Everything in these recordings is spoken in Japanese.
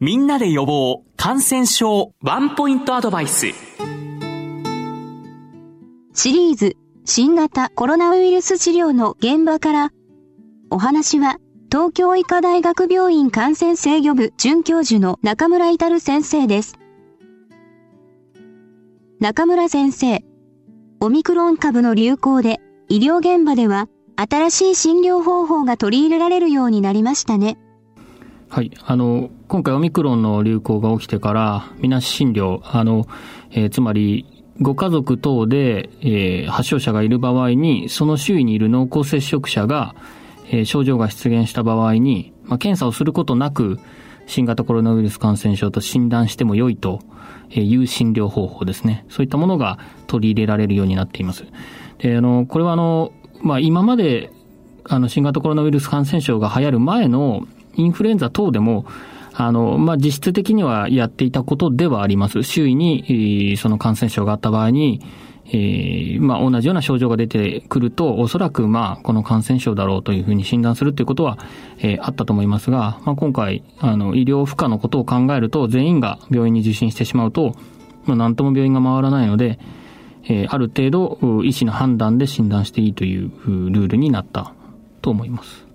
みんなで予防感染症ワンポイントアドバイスシリーズ新型コロナウイルス治療の現場からお話は東京医科大学病院感染制御部准教授の中村至先生です。中村先生、オミクロン株の流行で医療現場では新しい診療方法が取り入れられるようになりましたね。はい。あの、今回オミクロンの流行が起きてから、みなし診療、あの、えー、つまり、ご家族等で、えー、発症者がいる場合に、その周囲にいる濃厚接触者が、えー、症状が出現した場合に、まあ、検査をすることなく、新型コロナウイルス感染症と診断しても良いという診療方法ですね。そういったものが取り入れられるようになっています。で、あの、これはあの、まあ、今まで、あの、新型コロナウイルス感染症が流行る前のインフルエンザ等でも、あの、まあ、実質的にはやっていたことではあります。周囲に、その感染症があった場合に、えー、まあ、同じような症状が出てくると、おそらく、まあ、この感染症だろうというふうに診断するということは、えー、あったと思いますが、まあ、今回、あの、医療負荷のことを考えると、全員が病院に受診してしまうと、まあ、なんとも病院が回らないので、えー、ある程度、医師の判断で診断していいというルールになったと思います。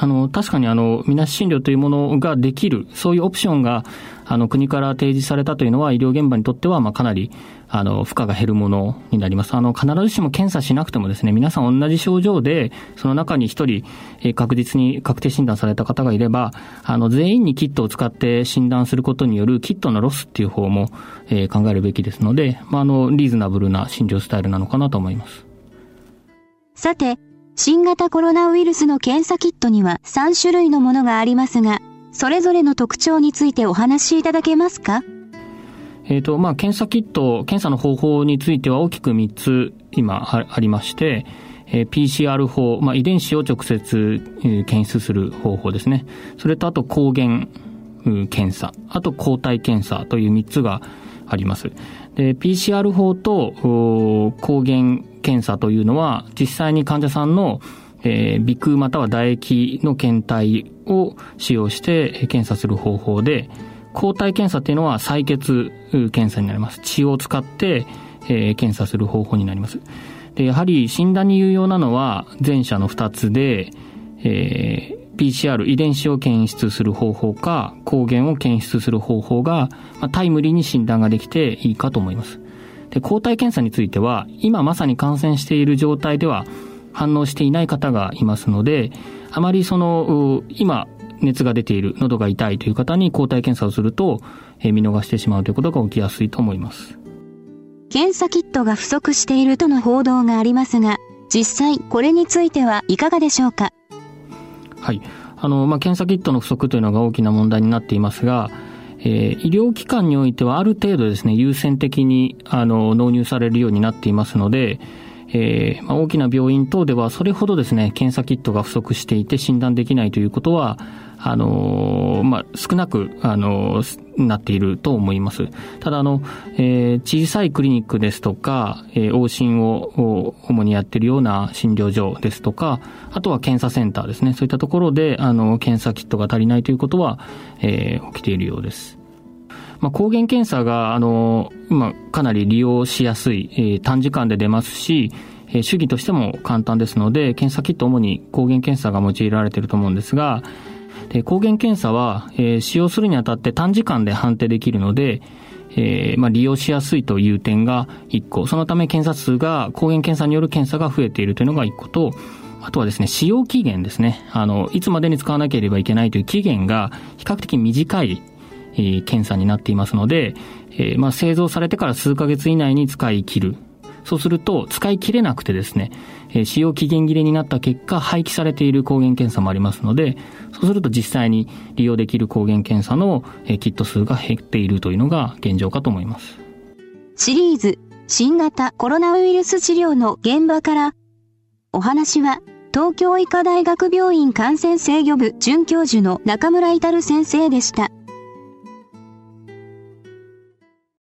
あの、確かにあの、みなし診療というものができる、そういうオプションが、あの、国から提示されたというのは、医療現場にとっては、まあ、かなり、あの、負荷が減るものになります。あの、必ずしも検査しなくてもですね、皆さん同じ症状で、その中に一人、え確実に確定診断された方がいれば、あの、全員にキットを使って診断することによるキットのロスっていう方も、えー、考えるべきですので、まあ、あの、リーズナブルな診療スタイルなのかなと思います。さて、新型コロナウイルスの検査キットには3種類のものがありますが、それぞれの特徴についてお話しいただけますか？えっ、ー、と、まあ、検査キット、検査の方法については大きく3つ今ありまして、えー、PCR 法、まあ、遺伝子を直接、えー、検出する方法ですね。それとあと抗原、検査、あと抗体検査という3つがあります。で、PCR 法と抗原検査というのは、実際に患者さんの、えー、鼻腔または唾液の検体を使用して検査する方法で、抗体検査っていうのは採血検査になります。血を使って、えー、検査する方法になります。で、やはり診断に有用なのは前者の2つで、えー、PCR 遺伝子を検出する方法か抗原を検出する方法が、まあ、タイムリーに診断ができていいかと思います。で、抗体検査については、今まさに感染している状態では反応していない方がいますので、あまりその、今、熱が出ている、喉が痛いという方に抗体検査をすると、え見逃してしまうということが起きやすいと思います。検査キットが不足しているとの報道がありますが、実際これについてはいかがでしょうか？はい。あの、まあ、検査キットの不足というのが大きな問題になっていますが、えー、医療機関においてはある程度ですね、優先的に、あの、納入されるようになっていますので、えー、まあ、大きな病院等ではそれほどですね、検査キットが不足していて診断できないということは、あの、まあ、少なく、あの、なっていると思います。ただ、あの、えー、小さいクリニックですとか、えー、往診を主にやってるような診療所ですとか、あとは検査センターですね。そういったところで、あの、検査キットが足りないということは、えー、起きているようです。まあ、抗原検査が、あの、まあ、かなり利用しやすい、えー、短時間で出ますし、えー、主義としても簡単ですので、検査キット主に抗原検査が用いられていると思うんですが、で抗原検査は、えー、使用するにあたって短時間で判定できるので、えー、まあ、利用しやすいという点が1個。そのため検査数が、抗原検査による検査が増えているというのが1個と、あとはですね、使用期限ですね。あの、いつまでに使わなければいけないという期限が比較的短い、えー、検査になっていますので、えー、まあ、製造されてから数ヶ月以内に使い切る。そうすると、使い切れなくてですね、え使用期限切れになった結果、廃棄されている抗原検査もありますので、そうすると実際に利用できる抗原検査の、えキット数が減っているというのが現状かと思います。シリーズ、新型コロナウイルス治療の現場から、お話は、東京医科大学病院感染制御部准教授の中村至先生でした。